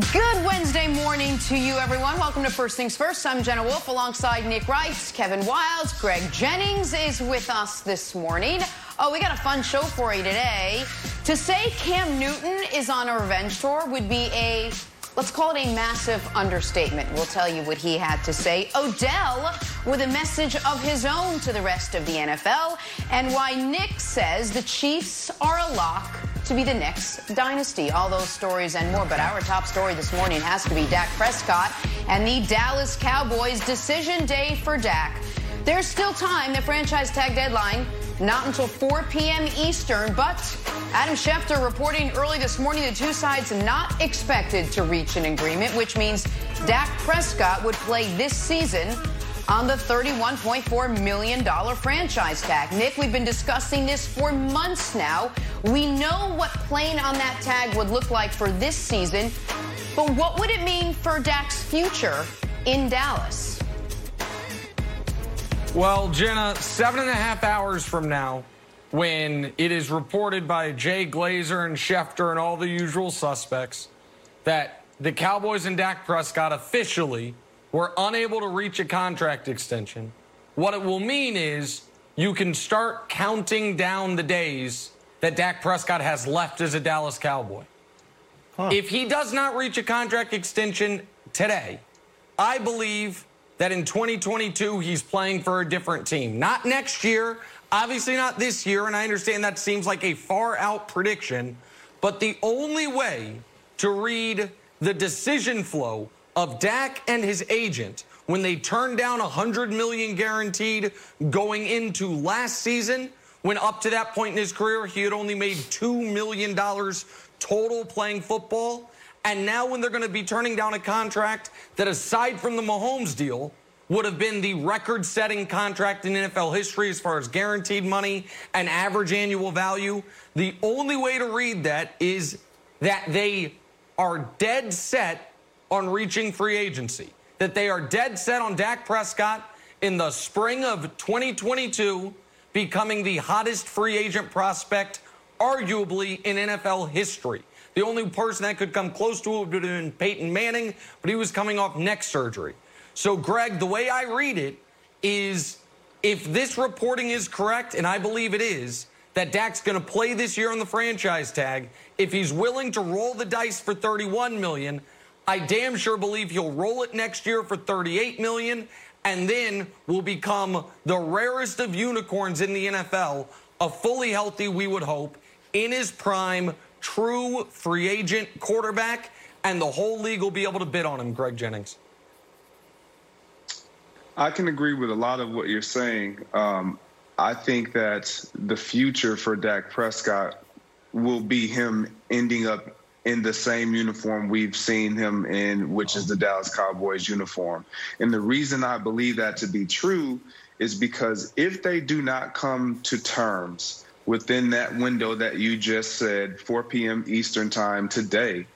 Good Wednesday morning to you, everyone. Welcome to First Things First. I'm Jenna Wolf alongside Nick Wright, Kevin Wildes, Greg Jennings is with us this morning. Oh, we got a fun show for you today. To say Cam Newton is on a revenge tour would be a Let's call it a massive understatement. We'll tell you what he had to say. Odell with a message of his own to the rest of the NFL and why Nick says the Chiefs are a lock to be the next dynasty. All those stories and more. But our top story this morning has to be Dak Prescott and the Dallas Cowboys decision day for Dak. There's still time, the franchise tag deadline, not until 4 p.m. Eastern, but Adam Schefter reporting early this morning the two sides not expected to reach an agreement, which means Dak Prescott would play this season on the $31.4 million franchise tag. Nick, we've been discussing this for months now. We know what playing on that tag would look like for this season, but what would it mean for Dak's future in Dallas? Well, Jenna, seven and a half hours from now, when it is reported by Jay Glazer and Schefter and all the usual suspects that the Cowboys and Dak Prescott officially were unable to reach a contract extension, what it will mean is you can start counting down the days that Dak Prescott has left as a Dallas Cowboy. Huh. If he does not reach a contract extension today, I believe that in 2022 he's playing for a different team. Not next year, obviously not this year, and I understand that seems like a far out prediction, but the only way to read the decision flow of Dak and his agent when they turned down 100 million guaranteed going into last season when up to that point in his career he had only made 2 million dollars total playing football. And now, when they're going to be turning down a contract that, aside from the Mahomes deal, would have been the record setting contract in NFL history as far as guaranteed money and average annual value, the only way to read that is that they are dead set on reaching free agency, that they are dead set on Dak Prescott in the spring of 2022 becoming the hottest free agent prospect, arguably in NFL history. The only person that could come close to it would have been Peyton Manning, but he was coming off neck surgery. So, Greg, the way I read it is if this reporting is correct, and I believe it is, that Dak's going to play this year on the franchise tag, if he's willing to roll the dice for 31 million, I damn sure believe he'll roll it next year for 38 million and then will become the rarest of unicorns in the NFL, a fully healthy, we would hope, in his prime true free agent quarterback, and the whole league will be able to bid on him, Greg Jennings. I can agree with a lot of what you're saying. Um, I think that the future for Dak Prescott will be him ending up in the same uniform we've seen him in, which is the Dallas Cowboys uniform. And the reason I believe that to be true is because if they do not come to terms within that window that you just said, 4 p.m. Eastern time today,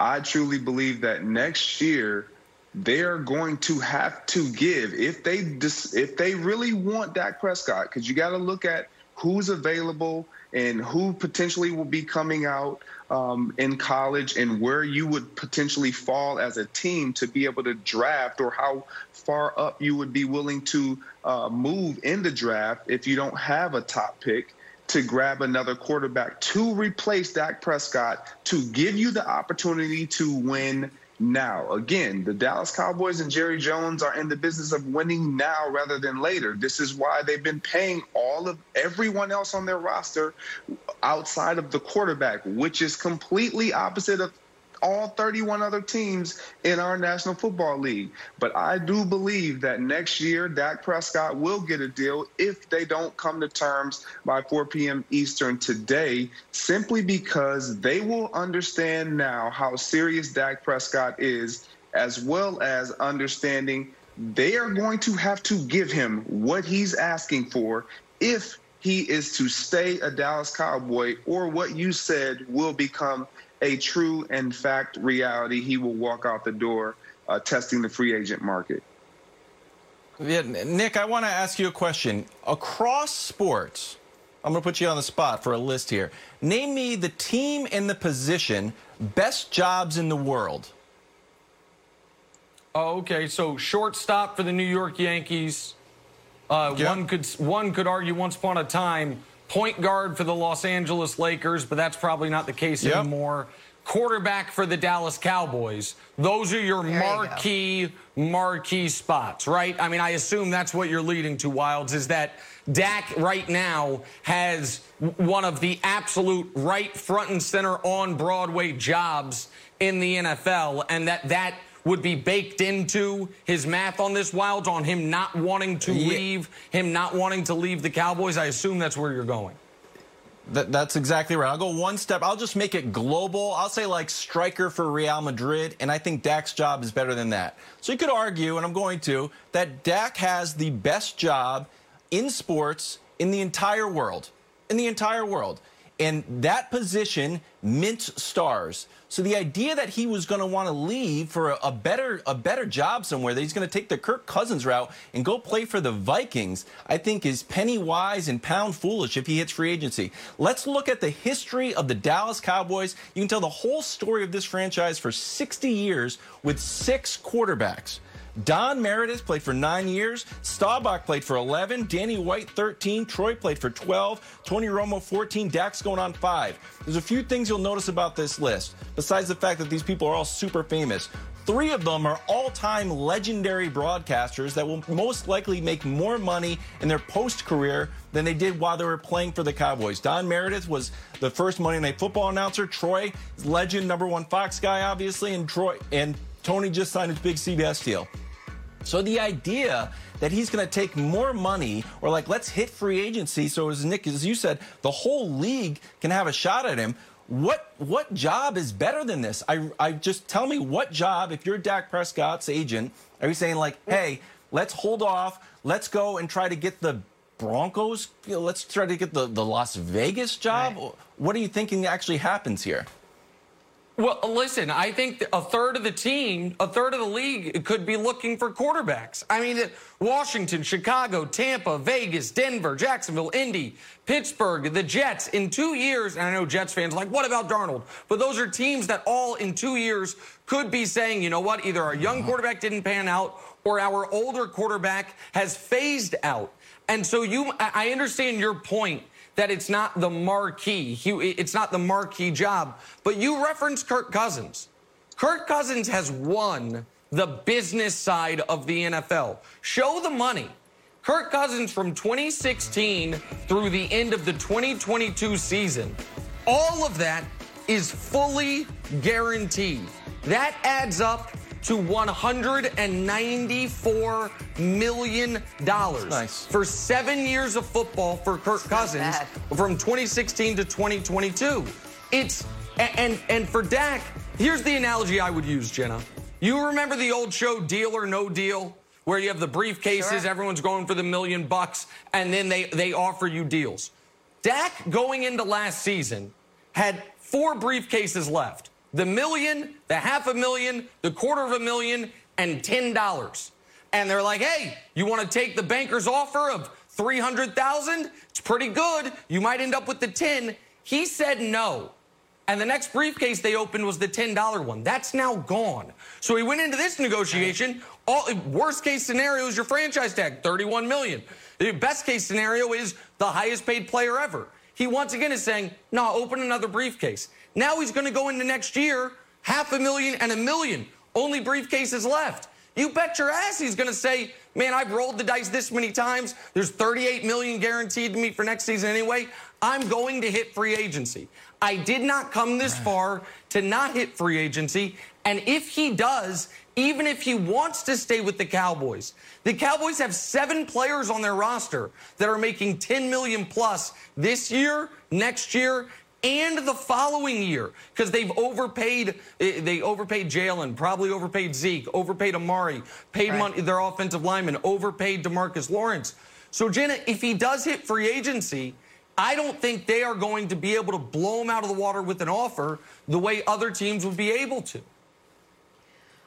I truly believe that next year they are going to have to give if they dis- if they really want Dak Prescott because you got to look at who's available and who potentially will be coming out um, in college and where you would potentially fall as a team to be able to draft or how far up you would be willing to uh, move in the draft if you don't have a top pick to grab another quarterback to replace Dak Prescott to give you the opportunity to win now. Again, the Dallas Cowboys and Jerry Jones are in the business of winning now rather than later. This is why they've been paying all of everyone else on their roster outside of the quarterback, which is completely opposite of all 31 other teams in our National Football League. But I do believe that next year, Dak Prescott will get a deal if they don't come to terms by 4 p.m. Eastern today, simply because they will understand now how serious Dak Prescott is, as well as understanding they are going to have to give him what he's asking for if he is to stay a Dallas Cowboy or what you said will become a true and fact reality, he will walk out the door uh, testing the free agent market. Yeah, Nick, I want to ask you a question. Across sports, I'm going to put you on the spot for a list here. Name me the team and the position best jobs in the world. Oh, okay. So shortstop for the New York Yankees. Uh, Yep. One could one could argue once upon a time point guard for the Los Angeles Lakers, but that's probably not the case Yep. anymore. Quarterback for the Dallas Cowboys. Those are your There you marquee marquee spots, right? I mean, I assume that's what you're leading to, Wildes, is that Dak right now has one of the absolute right front and center on Broadway jobs in the NFL, and that that would be baked into his math on this Wildes on him not wanting to Yeah. leave, him not wanting to leave the Cowboys. I assume that's where you're going. That, that's exactly right. I'll go one step. I'll just make it global. I'll say like striker for Real Madrid, and I think Dak's job is better than that. So you could argue, and I'm going to, that Dak has the best job in sports in the entire world. In the entire world. And that position mints stars. So the idea that he was going to want to leave for a, a better a better job somewhere, that he's going to take the Kirk Cousins route and go play for the Vikings, I think is penny wise and pound foolish if he hits free agency. Let's look at the history of the Dallas Cowboys. You can tell the whole story of this franchise for 60 years with six quarterbacks. Don Meredith played for nine years. Staubach played for 11. Danny White, 13. Troy played for 12. Tony Romo, 14. Dak's going on five. There's a few things you'll notice about this list, besides the fact that these people are all super famous. Three of them are all time legendary broadcasters that will most likely make more money in their post career than they did while they were playing for the Cowboys. Don Meredith was the first Monday Night Football announcer. Troy, legend, number one Fox guy, obviously, and Troy and Tony just signed his big CBS deal. So the idea that he's going to take more money, or like let's hit free agency, so as Nick, as you said, the whole league can have a shot at him. What what job is better than this? I I just tell me what job. If you're Dak Prescott's agent, are you saying like, hey, let's hold off, let's go and try to get the Broncos, you know, let's try to get the the Las Vegas job? Right. What are you thinking actually happens here? Well, listen, I think a third of the team, a third of the league could be looking for quarterbacks. I mean, Washington, Chicago, Tampa, Vegas, Denver, Jacksonville, Indy, Pittsburgh, the Jets in two years. And I know Jets fans are like, what about Darnold? But those are teams that all in two years could be saying, you know what, either our young mm-hmm. quarterback didn't pan out or our older quarterback has phased out. And so you, I understand your point that it's not the marquee. He, it's not the marquee job. But you referenced Kirk Cousins. Kirk Cousins has won the business side of the NFL. Show the money. Kirk Cousins from 2016 through the end of the 2022 season, all of that is fully guaranteed. That adds up to $194 million Nice. for seven years of football for Kirk Cousins from 2016 to 2022. It's and and for Dak, here's the analogy I would use, Jenna. You remember the old show Deal or No Deal, where you have the briefcases, Sure. everyone's going for the million bucks, and then they they offer you deals. Dak going into last season had four briefcases left: the million, the half a million, the quarter of a million, and ten dollars. And they're like, "Hey, you want to take the banker's offer of 300,000? It's pretty good. You might end up with the 10." He said no. And the next briefcase they opened was the $10 one. That's now gone. So he went into this negotiation. All worst case scenario is your franchise tag, 31 million. The best case scenario is the highest paid player ever. He once again is saying, no, open another briefcase. Now he's going to go into next year, half a million and a million. Only briefcases left. You bet your ass he's going to say, man, I've rolled the dice this many times. There's 38 million guaranteed to me for next season anyway. I'm going to hit free agency. I did not come this far to not hit free agency. And if he does, even if he wants to stay with the Cowboys, the Cowboys have seven players on their roster that are making 10 million plus this year, next year, and the following year because they've overpaid. eh, They overpaid Jaylon, probably overpaid Zeke, overpaid Amari, paid Right. money their offensive lineman, overpaid Demarcus Lawrence. So Jenna, if he does hit free agency, I don't think they are going to be able to blow him out of the water with an offer the way other teams would be able to.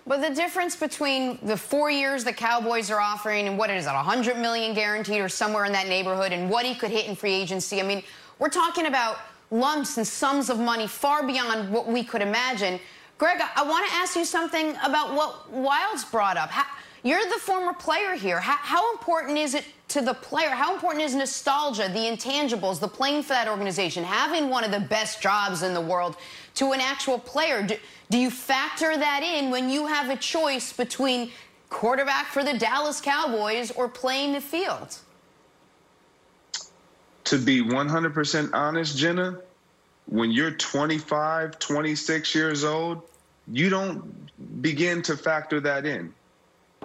But the difference between the four years the Cowboys are offering and what is that, 100 million guaranteed or somewhere in that neighborhood, and what he could hit in free agency. I mean, we're talking about lumps and sums of money far beyond what we could imagine. Greg, I, want to ask you something about what Wildes brought up. How, you're the former player here. How, how, important is it to the player? How important is nostalgia, the intangibles, the playing for that organization, having one of the best jobs in the world to an actual player? Do, do you factor that in when you have a choice between quarterback for the Dallas Cowboys or playing the field? To be 100% honest, Jenna, when you're 25, 26 years old, you don't begin to factor that in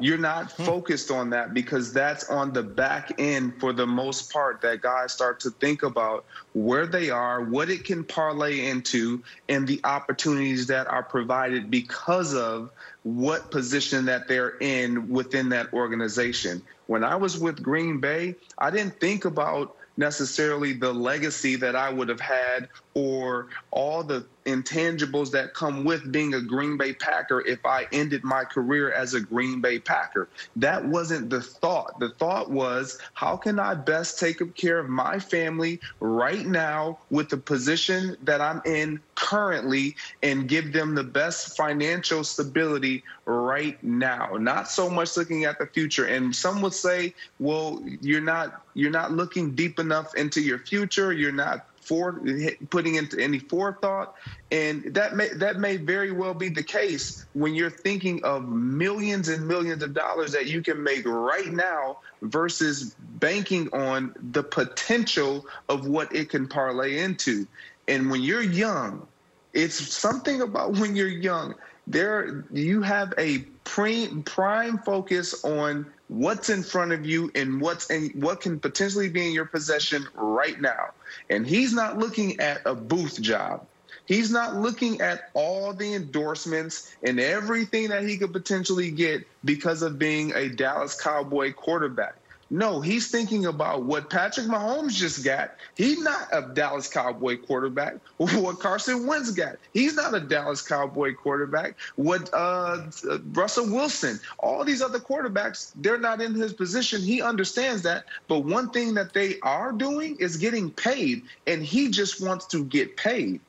you're not hmm. focused on that because that's on the back end for the most part that guys start to think about where they are, what it can parlay into, and the opportunities that are provided because of what position that they're in within that organization. When I was with Green Bay, I didn't think about necessarily the legacy that I would have had or all the intangibles that come with being a Green Bay Packer if I ended my career as a Green Bay Packer. That wasn't the thought. The thought was, how can I best take care of my family right now with the position that I'm in currently and give them the best financial stability right now not so much looking at the future and some would say well you're not you're not looking deep enough into your future you're not for putting into any forethought, and that may that may very well be the case when you're thinking of millions and millions of dollars that you can make right now versus banking on the potential of what it can parlay into. And when you're young, it's something about when you're young. There, you have a prime prime focus on what's in front of you and what's in what can potentially be in your possession right now. And he's not looking at a booth job. He's not looking at all the endorsements and everything that he could potentially get because of being a Dallas Cowboy quarterback. No, he's thinking about what Patrick Mahomes just got. He's not a Dallas Cowboy quarterback. What Carson Wentz got. He's not a Dallas Cowboy quarterback. What uh, Russell Wilson, all these other quarterbacks, they're not in his position. He understands that. But one thing that they are doing is getting paid, and he just wants to get paid.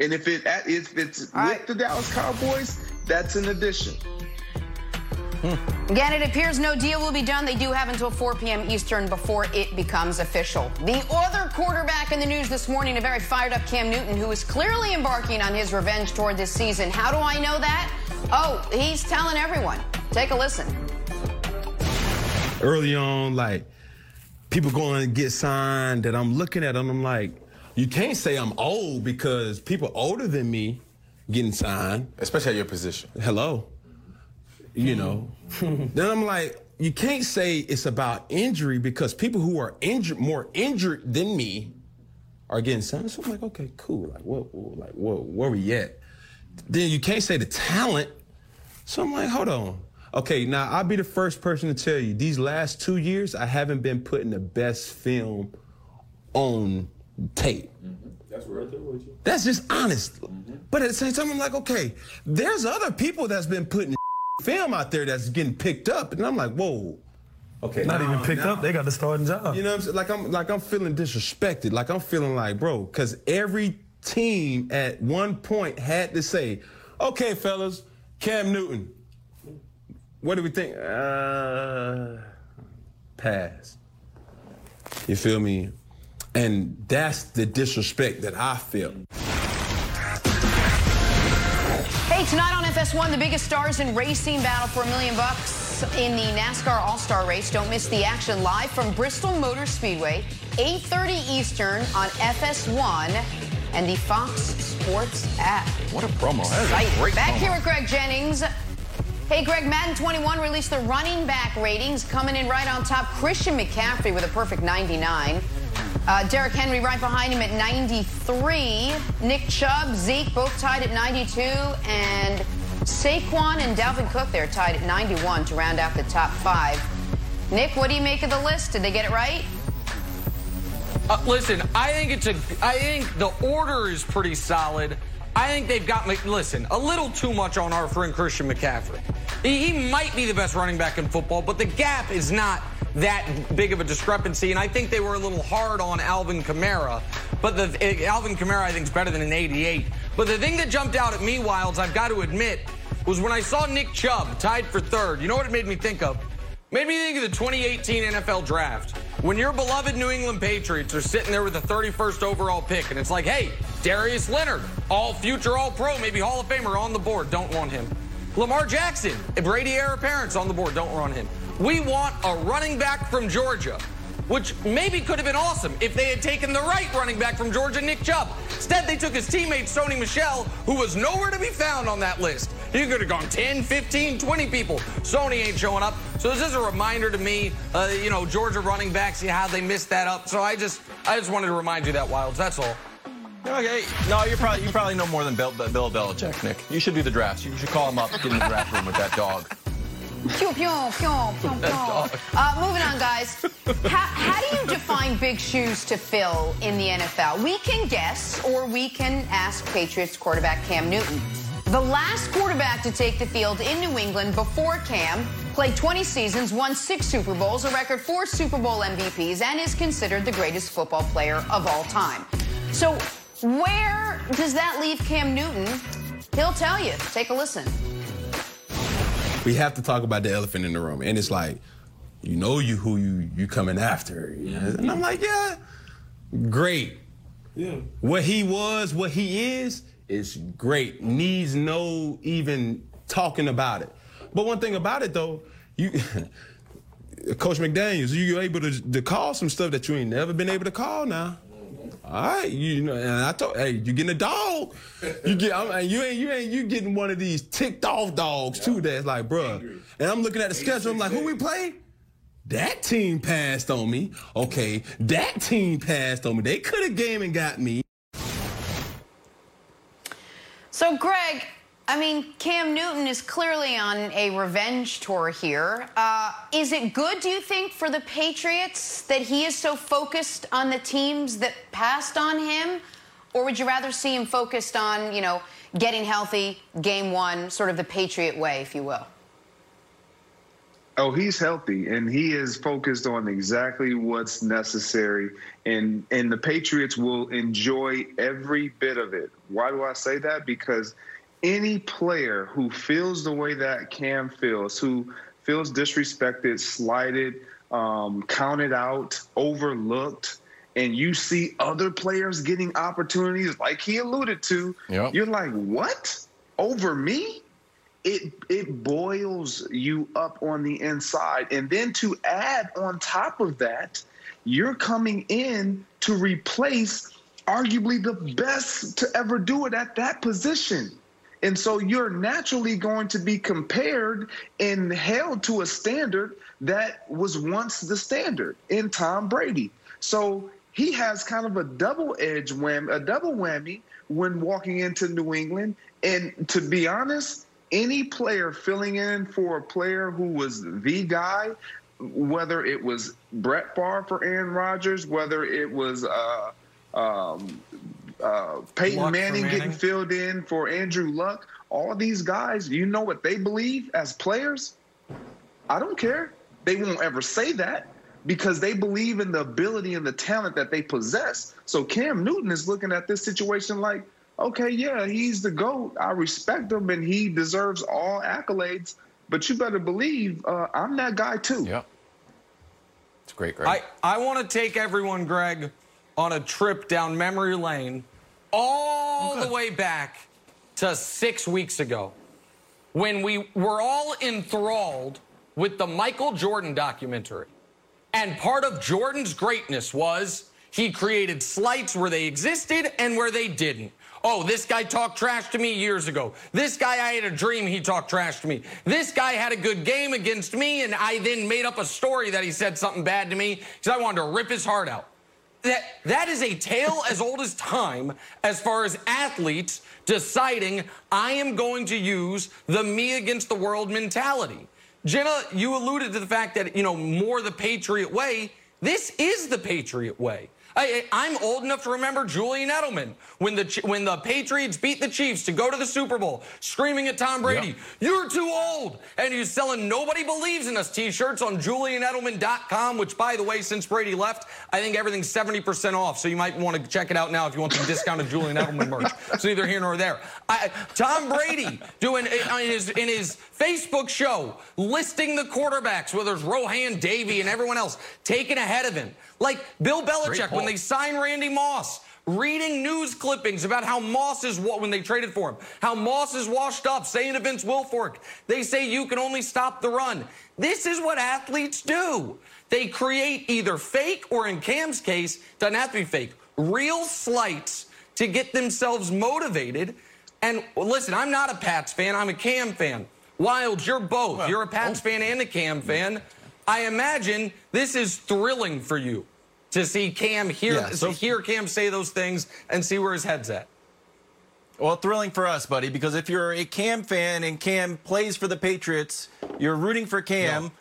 And if it if it's with right. the Dallas Cowboys, that's an addition. Again, it appears no deal will be done. They do have until 4 p.m. Eastern before it becomes official. The other quarterback in the news this morning, a very fired up Cam Newton, who is clearly embarking on his revenge toward this season. How do I know that? Oh, he's telling everyone. Take a listen. Early on, like, people going to get signed that I'm looking at them, I'm like, you can't say I'm old because people older than me getting signed. Especially at your position. Hello you know. then I'm like, you can't say it's about injury because people who are injured, more injured than me, are getting signed. So I'm like, okay, cool. Like, what, like, what, where we at? Then you can't say the talent. So I'm like, hold on. Okay, now I'll be the first person to tell you these last two years, I haven't been putting the best film on tape. Mm-hmm. That's right there with you. That's just honest. Mm-hmm. But at the same time, I'm like, okay, there's other people that's been putting film out there that's getting picked up, and I'm like, whoa. Okay. Not even picked up. They got the starting job. You know what I'm saying? Like I'm like I'm feeling disrespected. Like I'm feeling like, bro, because every team at one point had to say, okay, fellas, Cam Newton. What do we think? Uh, pass. You feel me? And that's the disrespect that I feel. Hey, tonight on FS1, the biggest stars in racing battle for a million bucks in the NASCAR All-Star Race. Don't miss the action live from Bristol Motor Speedway, 8.30 Eastern on FS1 and the Fox Sports app. What a promo. That is a great Back promo. here with Greg Jennings. Hey, Greg, Madden 21 released the running back ratings, coming in right on top. Christian McCaffrey with a perfect 99. Uh, Derrick Henry right behind him at 93. Nick Chubb, Zeke both tied at 92. And Saquon and Dalvin Cook there tied at 91 to round out the top five. Nick, what do you make of the list? Did they get it right? Uh, listen, I think it's a. I think the order is pretty solid. I think they've got, listen, a little too much on our friend Christian McCaffrey. He might be the best running back in football, but the gap is not that big of a discrepancy. And I think they were a little hard on Alvin Kamara. But the eh, Alvin Kamara, I think, is better than an 88. But the thing that jumped out at me, Wildes, I've got to admit, was when I saw Nick Chubb tied for third. You know what it made me think of? Made me think of the 2018 NFL draft. When your beloved New England Patriots are sitting there with the 31st overall pick, and it's like, hey, Darius Leonard, all future All Pro, maybe Hall of Famer on the board, don't want him. Lamar Jackson, Brady era parents on the board, don't want him. We want a running back from Georgia, which maybe could have been awesome if they had taken the right running back from Georgia, Nick Chubb. Instead, they took his teammate, Sony Michel, who was nowhere to be found on that list. He could have gone 10, 15, 20 people. Sony ain't showing up. So this is a reminder to me, uh, you know, Georgia running backs, see how they missed that up. So I just, I just wanted to remind you that, Wildes. That's all. Okay. No, you probably you probably know more than Bill, Bill Belichick, Nick. You should do the drafts. You should call him up, get in the draft room with that dog. Pew, pew, pew, pew, pew. Uh, moving on, guys. How, how do you define big shoes to fill in the NFL? We can guess, or we can ask Patriots quarterback Cam Newton. The last quarterback to take the field in New England before Cam played 20 seasons, won six Super Bowls, a record four Super Bowl MVPs, and is considered the greatest football player of all time. So, where does that leave Cam Newton? He'll tell you. Take a listen we have to talk about the elephant in the room. And it's like, you know you who you you coming after. You know? And I'm like, yeah, great. Yeah. What he was, what he is, is great. Needs no even talking about it. But one thing about it though, you Coach McDaniels, you able to, to call some stuff that you ain't never been able to call now. All right, you know, and I told, hey, you getting a dog? You get, I'm, you ain't, you ain't, you getting one of these ticked off dogs too. That's like, bruh. And I'm looking at the schedule. I'm like, who we play? That team passed on me. Okay, that team passed on me. They could have game and got me. So, Greg, I mean, Cam Newton is clearly on a revenge tour here. Uh, is it good, do you think, for the Patriots that he is so focused on the teams that passed on him? Or would you rather see him focused on, you know, getting healthy, game one, sort of the Patriot way, if you will? Oh, he's healthy and he is focused on exactly what's necessary. And and the Patriots will enjoy every bit of it. Why do I say that? Because any player who feels the way that Cam feels, who feels disrespected, slighted, um, counted out, overlooked, and you see other players getting opportunities like he alluded to, yep. you're like, what? Over me? It it boils you up on the inside. And then to add on top of that, you're coming in to replace arguably the best to ever do it at that position. And so you're naturally going to be compared and held to a standard that was once the standard in Tom Brady. So he has kind of a double edge whammy, a double whammy when walking into New England. And to be honest, any player filling in for a player who was the guy, whether it was Brett Favre for Aaron Rodgers, whether it was uh, um, uh, Peyton Manning, Manning getting filled in for Andrew Luck. All these guys, you know what they believe as players? I don't care. They won't ever say that because they believe in the ability and the talent that they possess. So Cam Newton is looking at this situation like, okay, yeah, he's the GOAT. I respect him and he deserves all accolades. But you better believe uh, I'm that guy too. Yep. It's great, Greg. I, I want to take everyone, Greg, on a trip down memory lane all the way back to six weeks ago when we were all enthralled with the Michael Jordan documentary. And part of Jordan's greatness was he created slights where they existed and where they didn't. Oh, this guy talked trash to me years ago. This guy, I had a dream he talked trash to me. This guy had a good game against me, and I then made up a story that he said something bad to me because I wanted to rip his heart out that that is a tale as old as time as far as athletes deciding I am going to use the me against the world mentality. Jenna, you alluded to the fact that, you know, more the Patriot way. This is the Patriot way. I, am old enough to remember Julian Edelman when the when the Patriots beat the Chiefs to go to the Super Bowl, screaming at Tom Brady, yep. "You're too old!" And he's selling "Nobody Believes in Us" T-shirts on JulianEdelman.com. Which, by the way, since Brady left, I think everything's 70% off. So you might want to check it out now if you want some discounted Julian Edelman merch. It's neither here nor there. I, Tom Brady doing in his in his Facebook show listing the quarterbacks, whether it's Rohan Davey and everyone else, taking ahead of him. Like Bill Belichick when they signed Randy Moss, reading news clippings about how Moss is what when they traded for him, how Moss is washed up, saying to Vince Wilfork, they say you can only stop the run. This is what athletes do. They create either fake or in Cam's case, doesn't have to be fake, real slights to get themselves motivated. And listen, I'm not a Pats fan, I'm a Cam fan. Wildes, you're both. You're a Pats oh. fan and a Cam fan. I imagine this is thrilling for you to see Cam hear yeah, so, hear Cam say those things and see where his head's at. Well, thrilling for us, buddy, because if you're a Cam fan and Cam plays for the Patriots, you're rooting for Cam.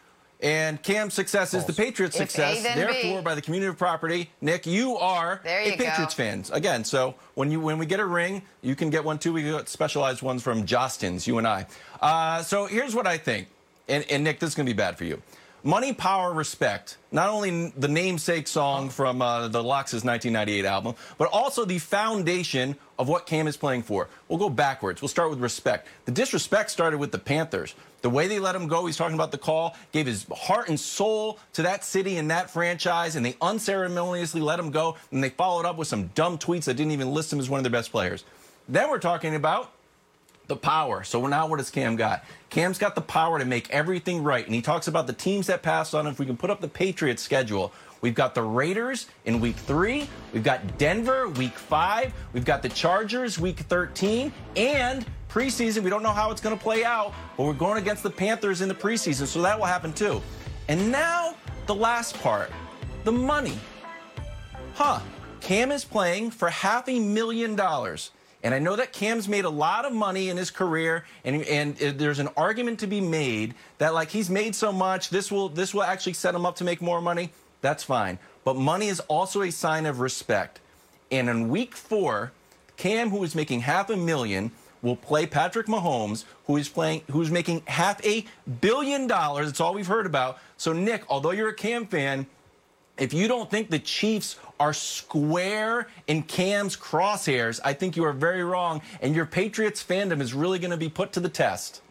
And Cam's success False. is the Patriots' success. Therefore, by the community of property, Nick, you are you a Patriots go. fan. Again, so when you when we get a ring, you can get one too. We got specialized ones from Jostens, you and I. Uh, so here's what I think, and, and Nick, this is going to be bad for you. Money, Power, Respect, not only the namesake song from uh, the Lox's 1998 album, but also the foundation of what Cam is playing for. We'll go backwards. We'll start with respect. The disrespect started with the Panthers. The way they let him go, he's talking about the call, gave his heart and soul to that city and that franchise, and they unceremoniously let him go, and they followed up with some dumb tweets that didn't even list him as one of their best players. Then we're talking about the power. So now what has Cam got? Cam's got the power to make everything right. And he talks about the teams that passed on. If we can put up the Patriots schedule, we've got the Raiders in week three. We've got Denver week five. We've got the Chargers week 13. And preseason, we don't know how it's going to play out, but we're going against the Panthers in the preseason. So that will happen too. And now the last part the money. Huh. Cam is playing for half a million dollars. And I know that Cam's made a lot of money in his career, and and there's an argument to be made that like he's made so much, this will this will actually set him up to make more money. That's fine. But money is also a sign of respect. And in week four, Cam, who is making half a million, will play Patrick Mahomes, who is playing, who's making half a billion dollars. That's all we've heard about. So Nick, although you're a Cam fan, if you don't think the Chiefs are square in Cam's crosshairs, I think you are very wrong, and your Patriots fandom is really going to be put to the test.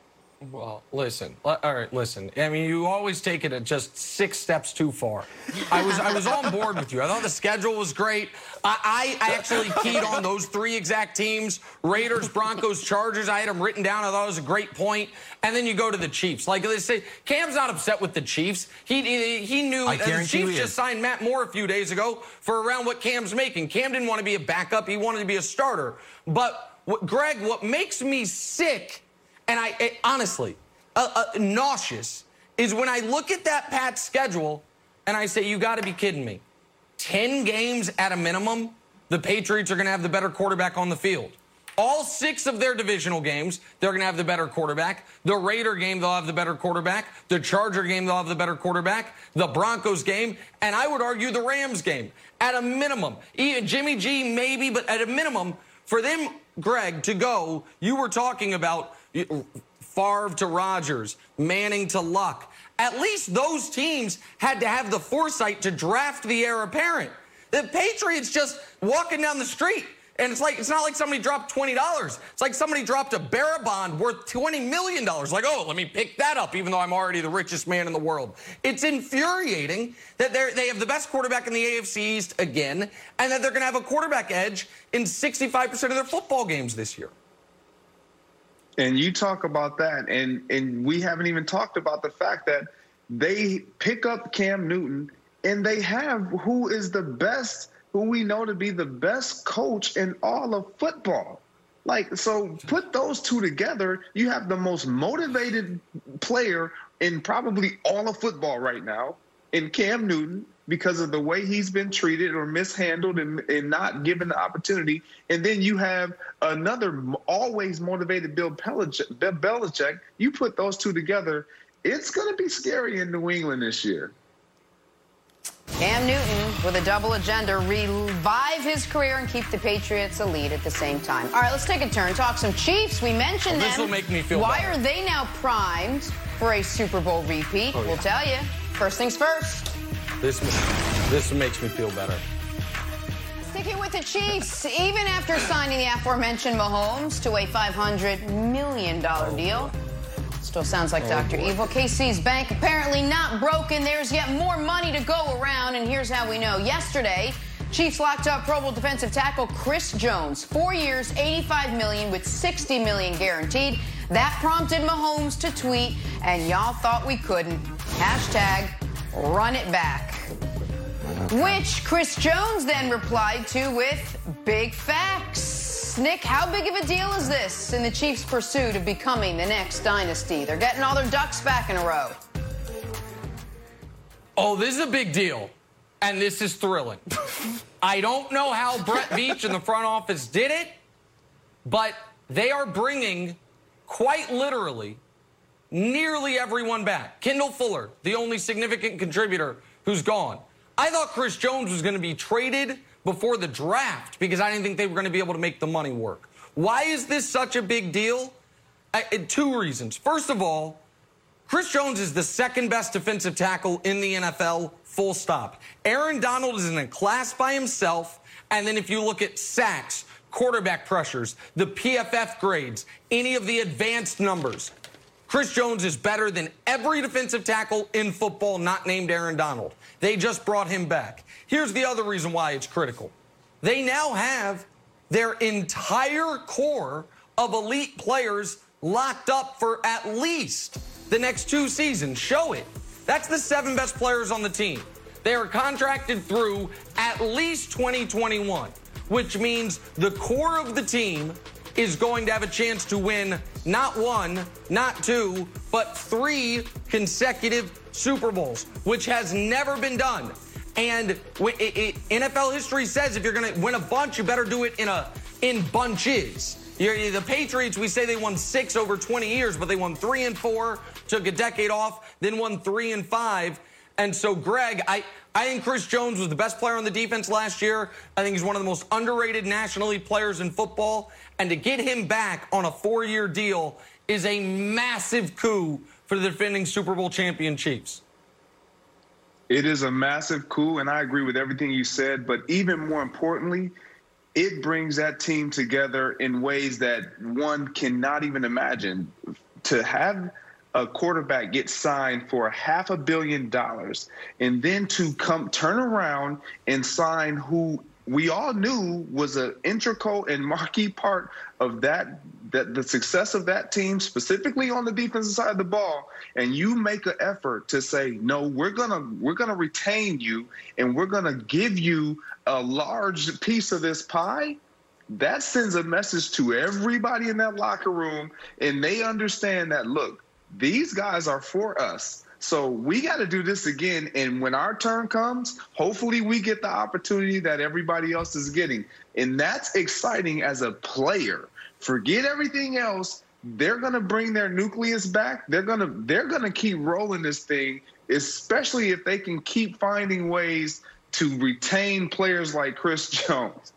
Well, listen. All right, listen. I mean, you always take it at just six steps too far. I was I was on board with you. I thought the schedule was great. I, I actually keyed on those three exact teams: Raiders, Broncos, Chargers. I had them written down. I thought it was a great point. And then you go to the Chiefs. Like they say, Cam's not upset with the Chiefs. He he, he knew I the Chiefs just signed Matt Moore a few days ago for around what Cam's making. Cam didn't want to be a backup. He wanted to be a starter. But what, Greg, what makes me sick and I it, honestly, uh, uh, nauseous is when I look at that Pat schedule and I say, you got to be kidding me. 10 games at a minimum, the Patriots are going to have the better quarterback on the field. All six of their divisional games, they're going to have the better quarterback. The Raider game, they'll have the better quarterback. The Charger game, they'll have the better quarterback. The Broncos game, and I would argue the Rams game. At a minimum, even Jimmy G, maybe, but at a minimum, for them, Greg, to go, you were talking about Favre to Rodgers, Manning to Luck. At least those teams had to have the foresight to draft the heir apparent. The Patriots just walking down the street. And it's like it's not like somebody dropped twenty dollars. It's like somebody dropped a bearer bond worth twenty million dollars. Like, oh, let me pick that up, even though I'm already the richest man in the world. It's infuriating that they they have the best quarterback in the AFC East again, and that they're going to have a quarterback edge in 65% of their football games this year. And you talk about that, and and we haven't even talked about the fact that they pick up Cam Newton, and they have who is the best, who we know to be the best coach in all of football. Like, so put those two together, you have the most motivated player in probably all of football right now in Cam Newton because of the way he's been treated or mishandled and, and not given the opportunity. And then you have another always motivated Bill Belichick. Bill Belichick. You put those two together, it's going to be scary in New England this year. Cam Newton with a double agenda, revive his career and keep the Patriots elite at the same time. All right, let's take a turn. Talk some Chiefs. We mentioned well, this them. will make me feel Why better. are they now primed for a Super Bowl repeat? Oh, yeah. We'll tell you. First things first. This this makes me feel better. Sticking with the Chiefs, even after signing the aforementioned Mahomes to a $500 million oh, deal. Still sounds like Oh, Dr. boy. Evil. KC's bank apparently not broken. There's yet more money to go around, and here's how we know. Yesterday, Chiefs locked up Pro Bowl defensive tackle Chris Jones. Four years, 85 million with 60 million guaranteed. That prompted Mahomes to tweet, and y'all thought we couldn't. Hashtag run it back. Which Chris Jones then replied to with big facts. Nick, how big of a deal is this in the Chiefs' pursuit of becoming the next dynasty? They're getting all their ducks back in a row. Oh, this is a big deal. And this is thrilling. I don't know how Brett Veach and the front office did it, but they are bringing, quite literally, nearly everyone back. Kendall Fuller, the only significant contributor who's gone. I thought Chris Jones was going to be traded before the draft because I didn't think they were going to be able to make the money work. Why is this such a big deal? I, uh, two reasons. First of all, Chris Jones is the second best defensive tackle in the NFL, full stop. Aaron Donald is in a class by himself. And then if you look at sacks, quarterback pressures, the PFF grades, any of the advanced numbers, Chris Jones is better than every defensive tackle in football not named Aaron Donald. They just brought him back. Here's the other reason why it's critical. They now have their entire core of elite players locked up for at least the next two seasons. Show it. That's the seven best players on the team. They are contracted through at least 2021, which means the core of the team is going to have a chance to win not one, not two, but three consecutive Super Bowls, which has never been done. And it, it, NFL history says if you're going to win a bunch, you better do it in a in bunches. You're, the Patriots, we say they won six over 20 years, but they won three and four, took a decade off, then won three and five. And so, Greg, I, I think Chris Jones was the best player on the defense last year. I think he's one of the most underrated National League players in football. And to get him back on a four year deal is a massive coup for the defending Super Bowl champion Chiefs. It is a massive coup, and I agree with everything you said. But even more importantly, it brings that team together in ways that one cannot even imagine. To have a quarterback get signed for half a billion dollars and then to come turn around and sign who we all knew was an integral and marquee part of that that the success of that team specifically on the defensive side of the ball. And you make an effort to say no we're gonna we're gonna retain you and we're gonna give you a large piece of this pie. That sends a message to everybody in that locker room and they understand that look these guys are for us so we got to do this again. And when our turn comes, hopefully we get the opportunity that everybody else is getting. And that's exciting as a player. Forget everything else. They're going to bring their nucleus back. They're going to they're going to keep rolling this thing, especially if they can keep finding ways to retain players like Chris Jones.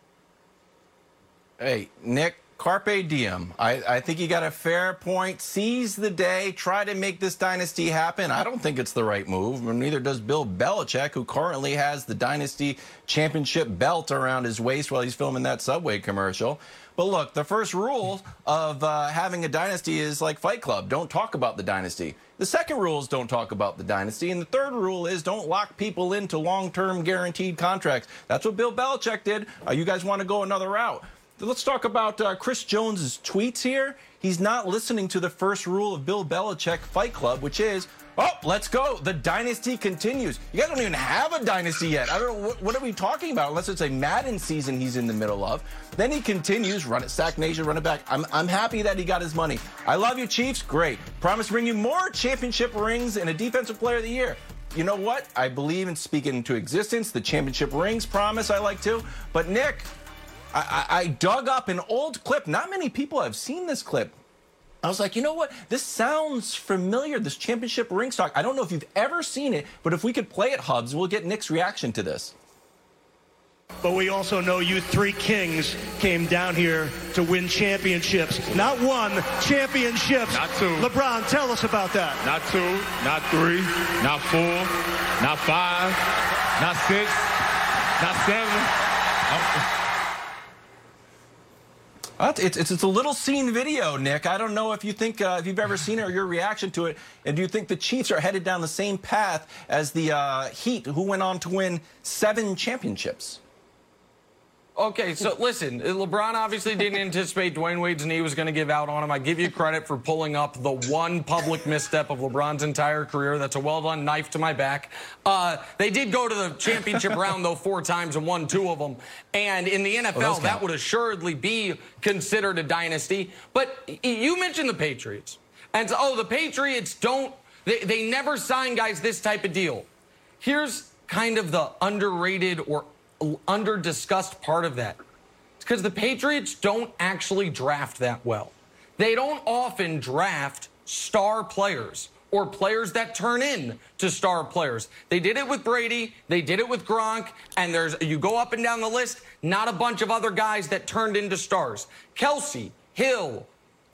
Hey, Nick, Carpe diem. I, I think you got a fair point. Seize the day. Try to make this dynasty happen. I don't think it's the right move. Neither does Bill Belichick, who currently has the dynasty championship belt around his waist while he's filming that Subway commercial. But look, the first rule of uh, having a dynasty is like Fight Club don't talk about the dynasty. The second rule is don't talk about the dynasty. And the third rule is don't lock people into long term guaranteed contracts. That's what Bill Belichick did. Uh, you guys want to go another route. Let's talk about uh, Chris Jones's tweets here. He's not listening to the first rule of Bill Belichick Fight Club, which is, oh, let's go. The dynasty continues. You guys don't even have a dynasty yet. I don't know what, what are we talking about, unless it's a Madden season he's in the middle of. Then he continues, run it, Sack Nation, run it back. I'm, I'm happy that he got his money. I love you, Chiefs. Great. Promise to bring you more championship rings and a defensive player of the year. You know what? I believe in speaking into existence. The championship rings promise I like too. But Nick, I, I, dug up an old clip. Not many people have seen this clip I was like, you know what? This sounds familiar, this championship ring stock. I don't know if you've ever seen it, but if we could play it, Hubs, we'll get Nick's reaction to this. But we also know you three kings came down here to win championships. Not one, championships. Not two. LeBron, tell us about that. Not two, not three, not four, not five, not six, not seven. It's, it's, it's a little scene video, Nick. I don't know if you think uh, if you've ever seen it or your reaction to it, and do you think the Chiefs are headed down the same path as the uh, Heat, who went on to win seven championships? Okay, so listen, LeBron obviously didn't anticipate Dwyane Wade's knee was going to give out on him. I give you credit for pulling up the one public misstep of LeBron's entire career. That's a well done knife to my back. Uh, they did go to the championship round, though, four times and won two of them. And in the NFL, that would assuredly be considered a dynasty. But you mentioned the Patriots. And so, oh, the Patriots don't, they, they never sign guys this type of deal. Here's kind of the underrated or under discussed part of that. It's because the Patriots don't actually draft that well. They don't often draft star players or players that turn in to star players. They did it with Brady, they did it with Gronk, and there's you go up and down the list, not a bunch of other guys that turned into stars. Kelce, Hill,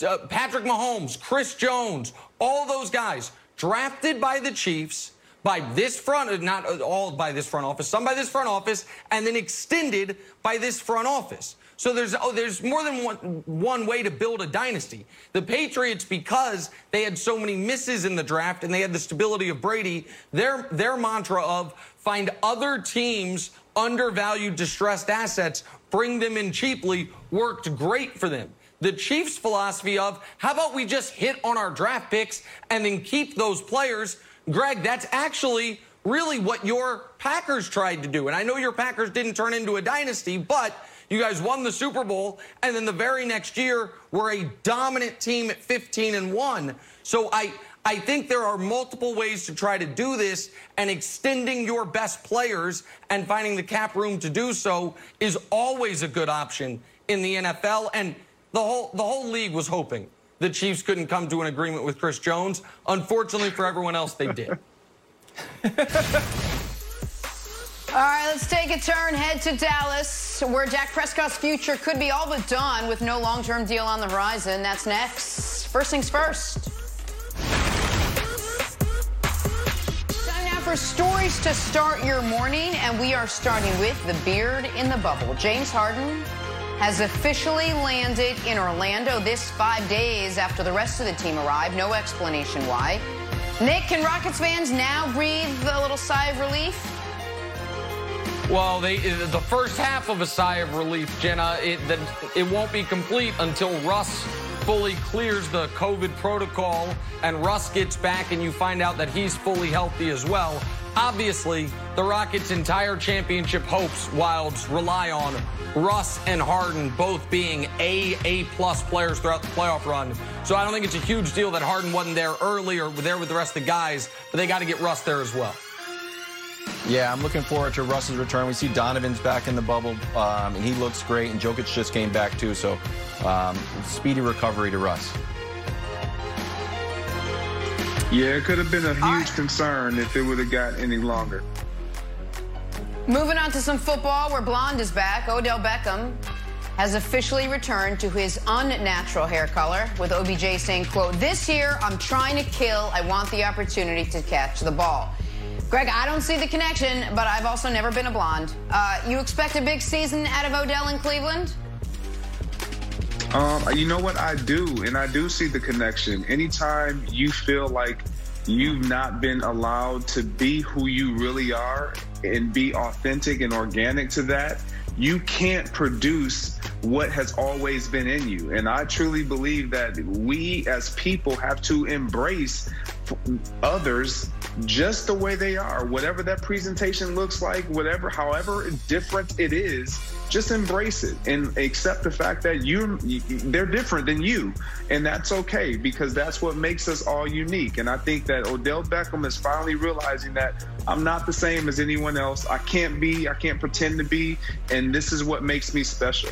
uh, Patrick Mahomes, Chris Jones, all those guys drafted by the Chiefs by this front, uh, not uh, all by this front office, some by this front office, and then extended by this front office. So there's oh, there's more than one, one way to build a dynasty. The Patriots, because they had so many misses in the draft and they had the stability of Brady, their their mantra of find other teams undervalued, distressed assets, bring them in cheaply, worked great for them. The Chiefs' philosophy of how about we just hit on our draft picks and then keep those players Greg, that's actually really what your Packers tried to do. And I know your Packers didn't turn into a dynasty, but you guys won the Super Bowl, and then the very next year were a dominant team at 15 and 1. So I I think there are multiple ways to try to do this, and extending your best players and finding the cap room to do so is always a good option in the NFL. And the whole the whole league was hoping the Chiefs couldn't come to an agreement with Chris Jones. Unfortunately for everyone else, they did. All right, let's take a turn, head to Dallas, where Dak Prescott's future could be all but done with no long term deal on the horizon. That's next. First things first. Time now for stories to start your morning, and we are starting with the beard in the bubble. James Harden has officially landed in Orlando this five days after the rest of the team arrived. No explanation why. Nick, can Rockets fans now breathe a little sigh of relief? Well, they, the first half of a sigh of relief, Jenna, it, it won't be complete until Russ fully clears the COVID protocol and Russ gets back and you find out that he's fully healthy as well. Obviously, the Rockets' entire championship hopes, Wildes, rely on Russ and Harden both being A, A plus players throughout the playoff run. So I don't think it's a huge deal that Harden wasn't there early or there with the rest of the guys, but they got to get Russ there as well. Yeah, I'm looking forward to Russ's return. We see Donovan's back in the bubble, um, and he looks great, and Jokic just came back too, so um, speedy recovery to Russ. Yeah, it could have been a huge right. concern if it would have got any longer. Moving on to some football where Blonde is back. Odell Beckham has officially returned to his unnatural hair color with OBJ saying, quote, this year I'm trying to kill. I want the opportunity to catch the ball. Greg, I don't see the connection, but I've also never been a blonde. Uh, you expect a big season out of Odell in Cleveland? Um, you know what I do, and I do see the connection. Anytime you feel like you've not been allowed to be who you really are and be authentic and organic to that, you can't produce what has always been in you. And I truly believe that we as people have to embrace others just the way they are, whatever that presentation looks like, whatever, however different it is, just embrace it and accept the fact that you they're different than you, and that's okay because that's what makes us all unique. And I think that Odell Beckham is finally realizing that I'm not the same as anyone else. I can't be, I can't pretend to be, and this is what makes me special.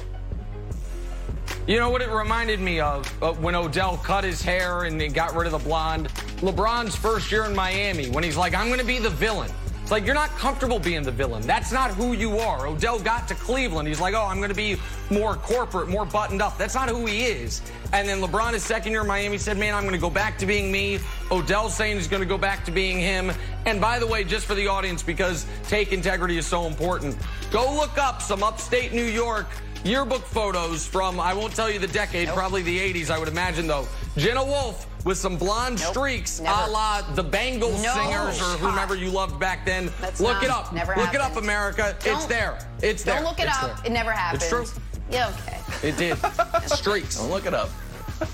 You know what it reminded me of? Uh, when Odell cut his hair and got rid of the blonde. LeBron's first year in Miami when he's like, I'm going to be the villain. It's like you're not comfortable being the villain. That's not who you are. Odell got to Cleveland. He's like, oh, I'm going to be more corporate, more buttoned up. That's not who he is. And then LeBron, his second year in Miami, said, man, I'm going to go back to being me. Odell's saying he's going to go back to being him. And by the way, just for the audience, because take integrity is so important, go look up some upstate New York yearbook photos from, I won't tell you the decade, nope. probably the 80s, I would imagine, though. Jenna Wolfe with some blonde nope, streaks never. a la the Bangles no singers or whomever you loved back then. That's look it up. Never look happened. it up, America. Don't, it's there. It's there. Don't look it it's up. There. It never happened. It's true. Yeah, okay. It did. streaks. Don't look it up.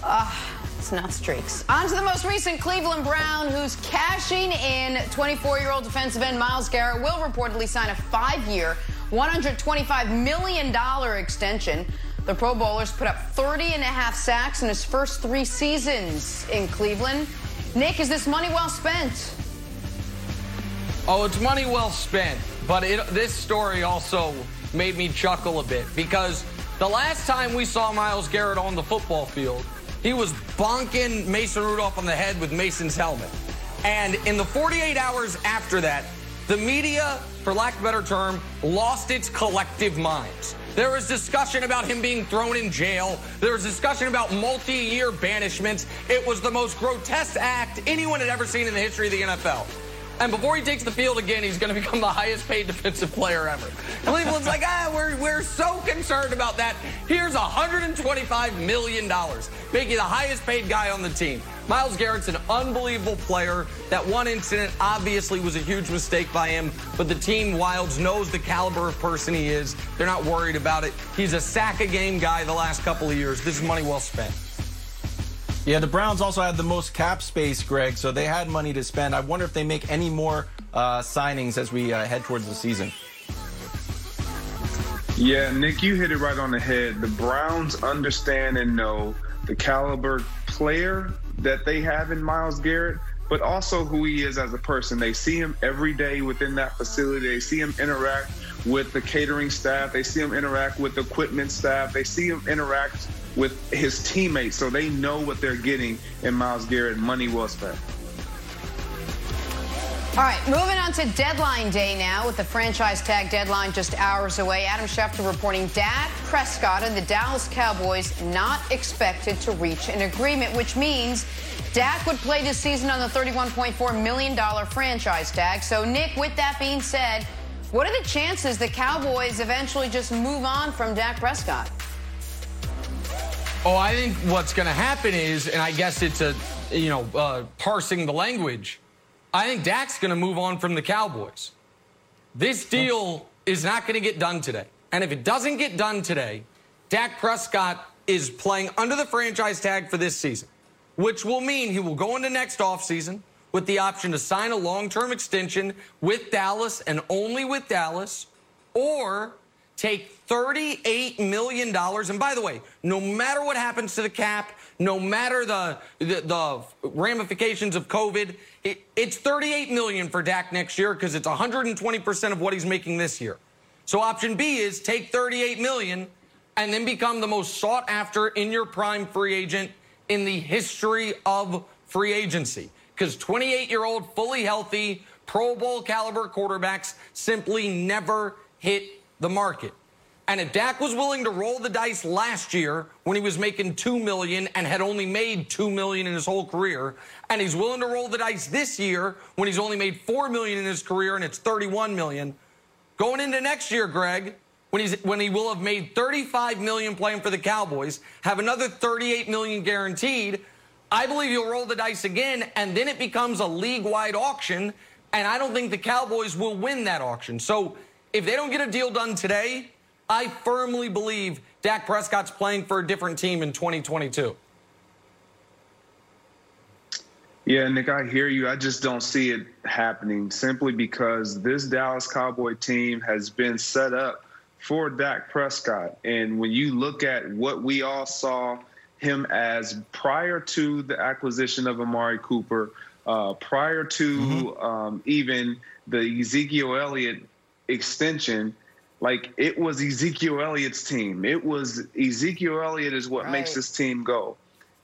Uh, it's not streaks. On to the most recent Cleveland Brown, who's cashing in 24-year-old defensive end Myles Garrett will reportedly sign a five-year, $125 million extension. The Pro Bowlers put up 30 and a half sacks in his first three seasons in Cleveland. Nick, is this money well spent? Oh, it's money well spent. But it, this story also made me chuckle a bit because the last time we saw Myles Garrett on the football field, he was bonking Mason Rudolph on the head with Mason's helmet. And in the 48 hours after that, the media, for lack of a better term, lost its collective minds. There was discussion about him being thrown in jail. There was discussion about multi-year banishments. It was the most grotesque act anyone had ever seen in the history of the NFL. And before he takes the field again, he's going to become the highest paid defensive player ever. Cleveland's like, ah, we're, we're so concerned about that. Here's $125 million, making the highest paid guy on the team. Myles Garrett's an unbelievable player. That one incident obviously was a huge mistake by him, but the team Wildes knows the caliber of person he is. They're not worried about it. He's a sack a game guy the last couple of years. This is money well spent. Yeah, the Browns also had the most cap space, Greg, so they had money to spend. I wonder if they make any more uh, signings as we uh, head towards the season. Yeah, Nick, you hit it right on the head. The Browns understand and know the caliber player that they have in Myles Garrett, but also who he is as a person. They see him every day within that facility. They see him interact with the catering staff. They see him interact with the equipment staff. They see him interact with his teammates, so they know what they're getting in Myles Garrett. Money well spent. All right, moving on to deadline day now with the franchise tag deadline just hours away. Adam Schefter reporting Dak Prescott and the Dallas Cowboys not expected to reach an agreement, which means Dak would play this season on the $31.4 million franchise tag. So, Nick, with that being said, what are the chances the Cowboys eventually just move on from Dak Prescott? Oh, I think what's going to happen is, and I guess it's a, you know, uh, parsing the language. I think Dak's going to move on from the Cowboys. This deal is not going to get done today. And if it doesn't get done today, Dak Prescott is playing under the franchise tag for this season, which will mean he will go into next offseason with the option to sign a long term extension with Dallas and only with Dallas, or take $38 million. And by the way, no matter what happens to the cap, no matter the, the, the ramifications of COVID, it, it's 38 million for Dak next year because it's 120% of what he's making this year. So option B is take 38 million and then become the most sought after in your prime free agent in the history of free agency. Because 28 year old, fully healthy, Pro Bowl caliber quarterbacks simply never hit the market. And if Dak was willing to roll the dice last year when he was making two million and had only made two million in his whole career, and he's willing to roll the dice this year when he's only made four million in his career and it's 31 million, going into next year, Greg, when he's when he will have made 35 million playing for the Cowboys, have another 38 million guaranteed, I believe he'll roll the dice again, and then it becomes a league-wide auction, and I don't think the Cowboys will win that auction. So if they don't get a deal done today, I firmly believe Dak Prescott's playing for a different team in 2022. Yeah, Nick, I hear you. I just don't see it happening simply because this Dallas Cowboy team has been set up for Dak Prescott. And when you look at what we all saw him as prior to the acquisition of Amari Cooper, uh, prior to mm-hmm. um, even the Ezekiel Elliott extension, like it was Ezekiel Elliott's team. It was Ezekiel Elliott is what Right. makes this team go.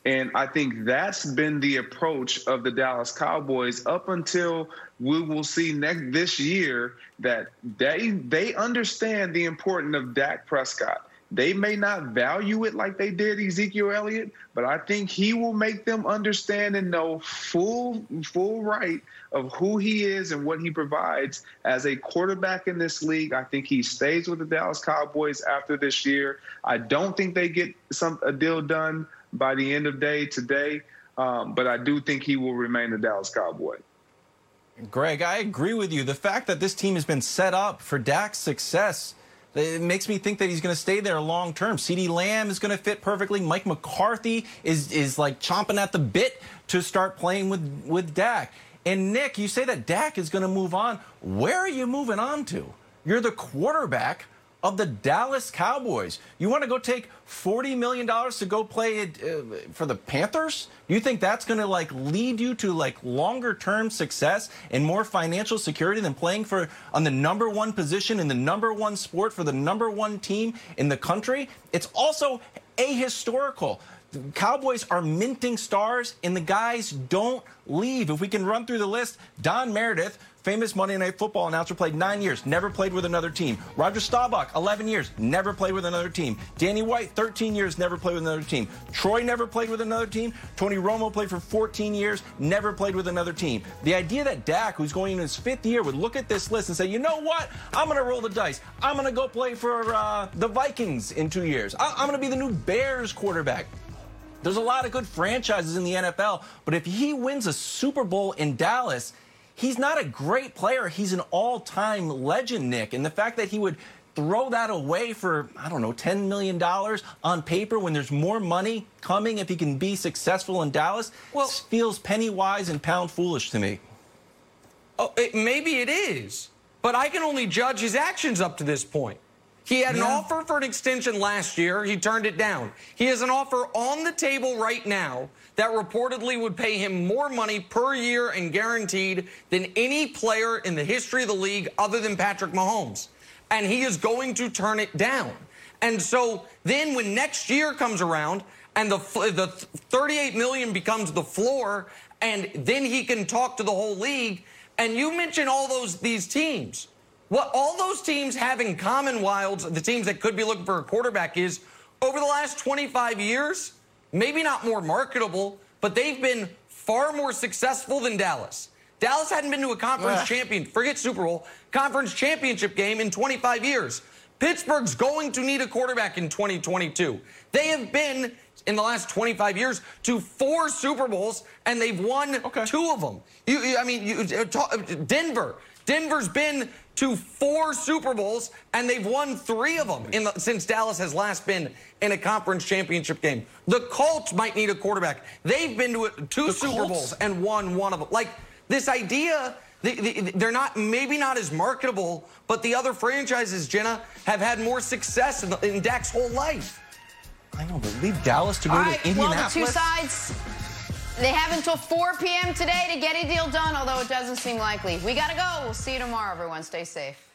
And I think that's been the approach of the Dallas Cowboys up until we will see next this year that they they understand the importance of Dak Prescott. They may not value it like they did Ezekiel Elliott, but I think he will make them understand and know full full right of who he is and what he provides as a quarterback in this league. I think he stays with the Dallas Cowboys after this year. I don't think they get some a deal done by the end of day today, um, but I do think he will remain a Dallas Cowboy. Greg, I agree with you. The fact that this team has been set up for Dak's success, it makes me think that he's going to stay there long term. CeeDee Lamb is going to fit perfectly. Mike McCarthy is is like chomping at the bit to start playing with with Dak. And Nick, you say that Dak is going to move on. Where are you moving on to? You're the quarterback of the Dallas Cowboys. You want to go take $40 million to go play it uh, for the Panthers? You think that's going to like lead you to like longer term success and more financial security than playing for on the number one position in the number one sport for the number one team in the country? It's also ahistorical. The Cowboys are minting stars, and the guys don't leave. If we can run through the list, Don Meredith, famous Monday Night Football announcer, played nine years, never played with another team. Roger Staubach, 11 years, never played with another team. Danny White, 13 years, never played with another team. Troy never played with another team. Tony Romo played for 14 years, never played with another team. The idea that Dak, who's going into his fifth year, would look at this list and say, you know what? I'm going to roll the dice. I'm going to go play for uh, the Vikings in two years. I- I'm going to be the new Bears quarterback. There's a lot of good franchises in the NFL, but if he wins a Super Bowl in Dallas, he's not a great player. He's an all time legend, Nick. And the fact that he would throw that away for, I don't know, $10 million on paper when there's more money coming if he can be successful in Dallas Well- feels penny wise and pound foolish to me. Oh, it, maybe it is, but I can only judge his actions up to this point. He had an offer for an extension last year. He turned it down. He has an offer on the table right now that reportedly would pay him more money per year and guaranteed than any player in the history of the league other than Patrick Mahomes. And he is going to turn it down. And so then when next year comes around and the the 38 million becomes the floor and then he can talk to the whole league and you mention all those these teams. What all those teams have in common, Wildes, the teams that could be looking for a quarterback, is over the last 25 years, maybe not more marketable, but they've been far more successful than Dallas. Dallas hadn't been to a conference Ugh. champion, forget Super Bowl, conference championship game in 25 years. Pittsburgh's going to need a quarterback in 2022. They have been in the last 25 years to four Super Bowls and they've won Okay. two of them. You, you- I mean, you, uh, talk, Denver. Denver's been to four Super Bowls and they've won three of them in the, since Dallas has last been in a conference championship game. The Colts might need a quarterback. They've been to a- two The Super Colts? Bowls and won one of them. Like this idea, they, they, they're not maybe not as marketable, but the other franchises, Jenna, have had more success in, the, in Dak's whole life. I know, but leave Dallas to go All to right, well, the two sides, they have until 4 p.m. today to get a deal done, although it doesn't seem likely. We got to go. We'll see you tomorrow, everyone. Stay safe.